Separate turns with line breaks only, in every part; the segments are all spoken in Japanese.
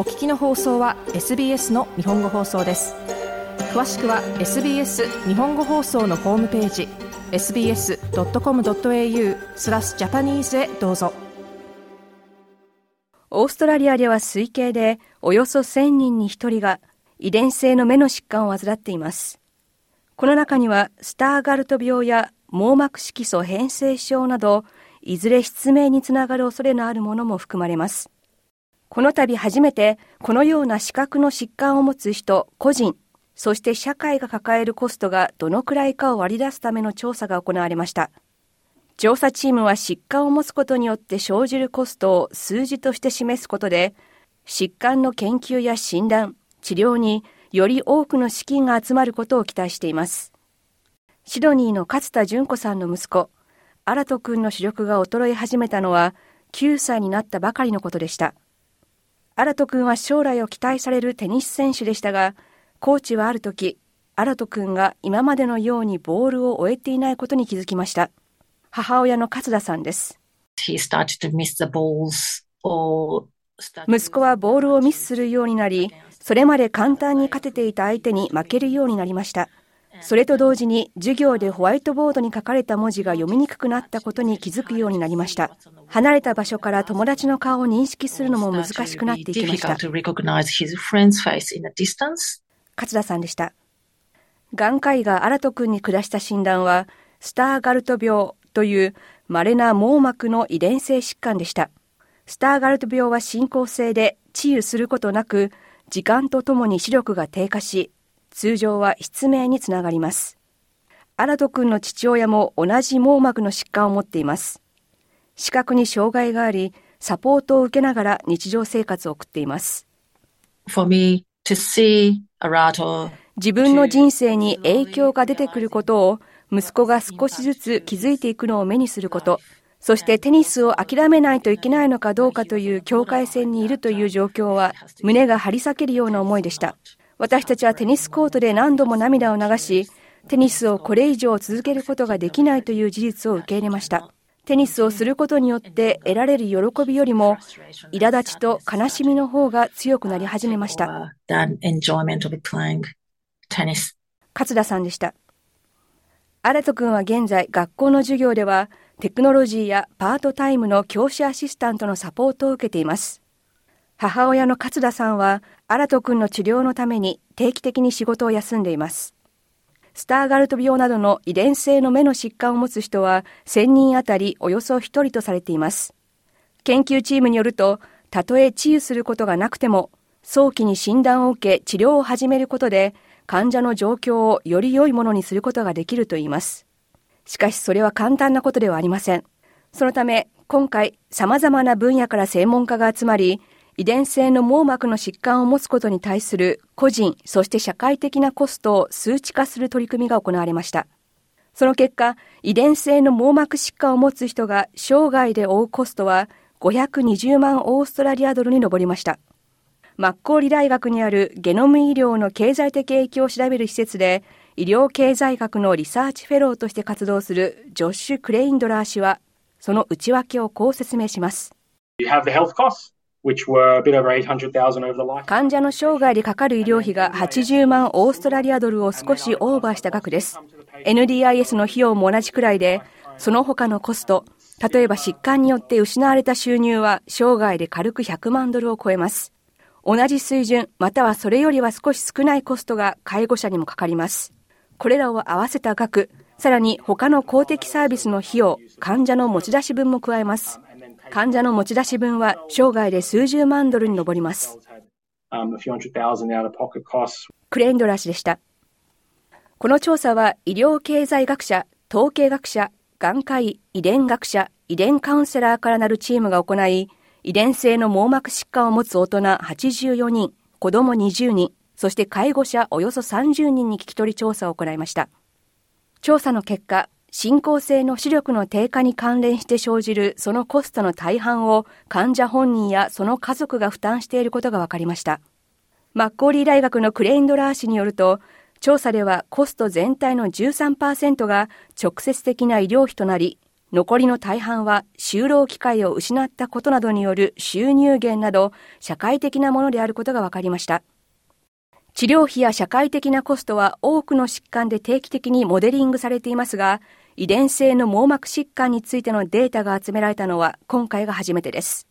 お聞きの放送は SBS の日本語放送です詳しくは SBS 日本語放送のホームページ sbs.com.au スラスジャパニーズへどうぞ
オーストラリアでは推計でおよそ1000人に1人が遺伝性の目の疾患を患っていますこの中にはスターガルト病や網膜色素変性症などいずれ失明につながる恐れのあるものも含まれますこの度初めてこのような資格の疾患を持つ人個人そして社会が抱えるコストがどのくらいかを割り出すための調査が行われました調査チームは疾患を持つことによって生じるコストを数字として示すことで疾患の研究や診断治療により多くの資金が集まることを期待していますシドニーの勝田純子さんの息子新人君の視力が衰え始めたのは9歳になったばかりのことでした新斗くんは将来を期待されるテニス選手でしたが、コーチはある時、新斗くんが今までのようにボールを終えていないことに気づきました。母親の勝田さんです。息子はボールをミスするようになり、それまで簡単に勝てていた相手に負けるようになりました。それと同時に授業でホワイトボードに書かれた文字が読みにくくなったことに気づくようになりました。離れた場所から友達の顔を認識するのも難しくなっていきました。勝田さんでした。眼科医が新斗君んに下した診断は、スターガルト病という稀な網膜の遺伝性疾患でした。スターガルト病は進行性で治癒することなく、時間とともに視力が低下し、通常は失明につながります。新ラ君の父親も同じ網膜の疾患を持っています。視覚に障害があり、サポートを受けながら日常生活を送っています。Me, Arato, 自分の人生に影響が出てくることを息子が少しずつ気づいていくのを目にすること、そしてテニスを諦めないといけないのかどうかという境界線にいるという状況は胸が張り裂けるような思いでした。私たちはテニスコートで何度も涙を流し、テニスをこれ以上続けることができないという事実を受け入れました。テニスをすることによって得られる喜びよりも、苛立ちと悲しみの方が強くなり始めました。勝田さんでした。新ラ君は現在、学校の授業では、テクノロジーやパートタイムの教師アシスタントのサポートを受けています。母親の勝田さんは、新人くんの治療のために定期的に仕事を休んでいます。スターガルト病などの遺伝性の目の疾患を持つ人は1000人あたりおよそ1人とされています。研究チームによると、たとえ治癒することがなくても、早期に診断を受け治療を始めることで、患者の状況をより良いものにすることができるといいます。しかしそれは簡単なことではありません。そのため、今回、様々な分野から専門家が集まり、遺伝性の網膜の疾患を持つことに対する個人、そして社会的なコストを数値化する取り組みが行われました。その結果、遺伝性の網膜疾患を持つ人が生涯で負うコストは520万オーストラリアドルに上りました。マッコーリ大学にあるゲノム医療の経済的影響を調べる施設で、医療経済学のリサーチフェローとして活動するジョッシュ・クレインドラー氏は、その内訳をこう説明します。You have the health costs. 患者の生涯でかかる医療費が80万オーストラリアドルを少しオーバーした額です。NDIS の費用も同じくらいで、その他のコスト、例えば疾患によって失われた収入は生涯で軽く100万ドルを超えます。同じ水準、またはそれよりは少し少ないコストが介護者にもかかります。これらを合わせた額、さらに他の公的サービスの費用、患者の持ち出し分も加えます。患者の持ち出し分は生涯で数十万ドルに上ります。クレンドラ氏でした。この調査は医療経済学者、統計学者、眼科医、遺伝学者、遺伝カウンセラーからなるチームが行い、遺伝性の網膜疾患を持つ大人84人、子供20人、そして介護者およそ30人に聞き取り調査を行いました。調査の結果、進行性の視力の低下に関連して生じるそのコストの大半を患者本人やその家族が負担していることが分かりました。マッコーリー大学のクレインドラー氏によると、調査ではコスト全体の13%が直接的な医療費となり、残りの大半は就労機会を失ったことなどによる収入源など社会的なものであることが分かりました。治療費や社会的なコストは多くの疾患で定期的にモデリングされていますが、遺伝性の網膜疾患についてのデータが集められたのは今回が初めてです。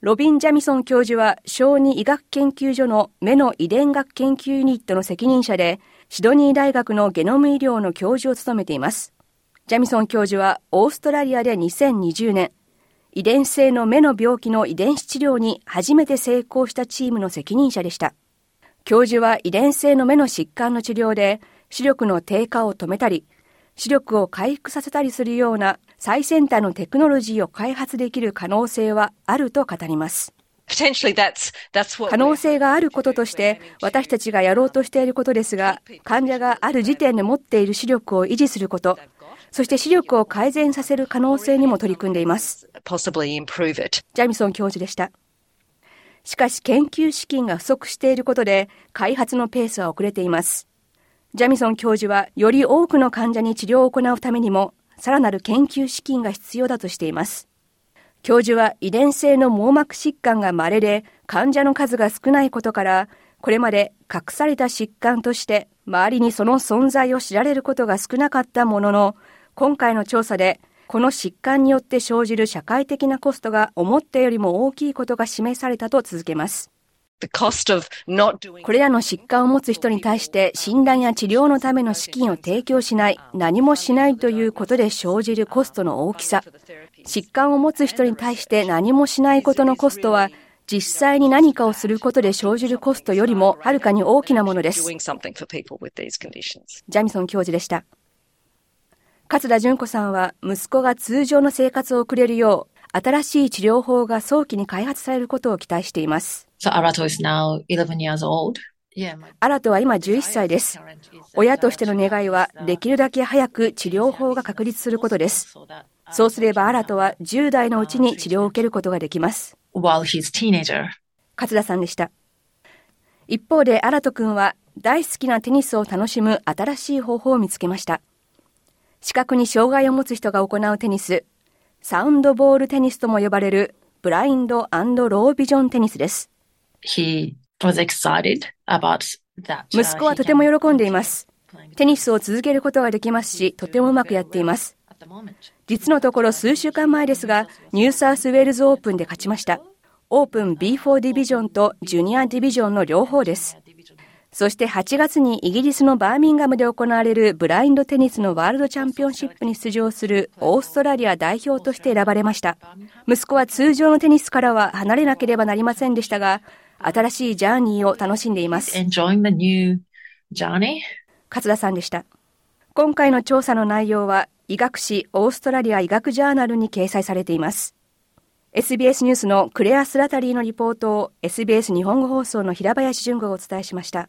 ロビン・ジャミソン教授は小児医学研究所の目の遺伝学研究ユニットの責任者で、シドニー大学のゲノム医療の教授を務めています。ジャミソン教授はオーストラリアで2020年、遺伝性の目の病気の遺伝子治療に初めて成功したチームの責任者でした。教授は遺伝性の目の疾患の治療で視力の低下を止めたり、視力を回復させたりするような最先端のテクノロジーを開発できる可能性はあると語ります。可能性があることとして私たちがやろうとしていることですが患者がある時点で持っている視力を維持することそして視力を改善させる可能性にも取り組んでいますジャミソン教授でしたしかし研究資金が不足していることで開発のペースは遅れていますジャミソン教授は、より多くの患者に治療を行うためにも、さらなる研究資金が必要だとしています。教授は遺伝性の網膜疾患が稀で、患者の数が少ないことから、これまで隠された疾患として、周りにその存在を知られることが少なかったものの、今回の調査で、この疾患によって生じる社会的なコストが思ったよりも大きいことが示されたと続けます。これらの疾患を持つ人に対して診断や治療のための資金を提供しない、何もしないということで生じるコストの大きさ。疾患を持つ人に対して何もしないことのコストは、実際に何かをすることで生じるコストよりもはるかに大きなものです。ジャミソン教授でした。勝田淳子さんは息子が通常の生活を送れるよう新しい治療法が早期に開発されることを期待しています。So, Arato is now 11 years old. アラトは今11歳です。親としての願いは、できるだけ早く治療法が確立することです。そうすればアラトは10代のうちに治療を受けることができます。勝田さんでした。一方でアラト君は大好きなテニスを楽しむ新しい方法を見つけました。視覚に障害を持つ人が行うテニス、サウンドボールテニスとも呼ばれるブラインドロービジョンテニスです。息子はとても喜んでいます。テニスを続けることができますし、とてもうまくやっています。実のところ数週間前ですが、ニューサウスウェールズオープンで勝ちました。オープン B4 ディビジョンとジュニアディビジョンの両方です。そして8月にイギリスのバーミンガムで行われるブラインドテニスのワールドチャンピオンシップに出場するオーストラリア代表として選ばれました。息子は通常のテニスからは離れなければなりませんでしたが、新しいジャーニーを楽しんでいます。勝田さんでした。今回の調査の内容は医学誌オーストラリア医学ジャーナルに掲載されています。SBS ニュースのクレア・スラタリーのリポートを SBS 日本語放送の平林淳子がお伝えしました。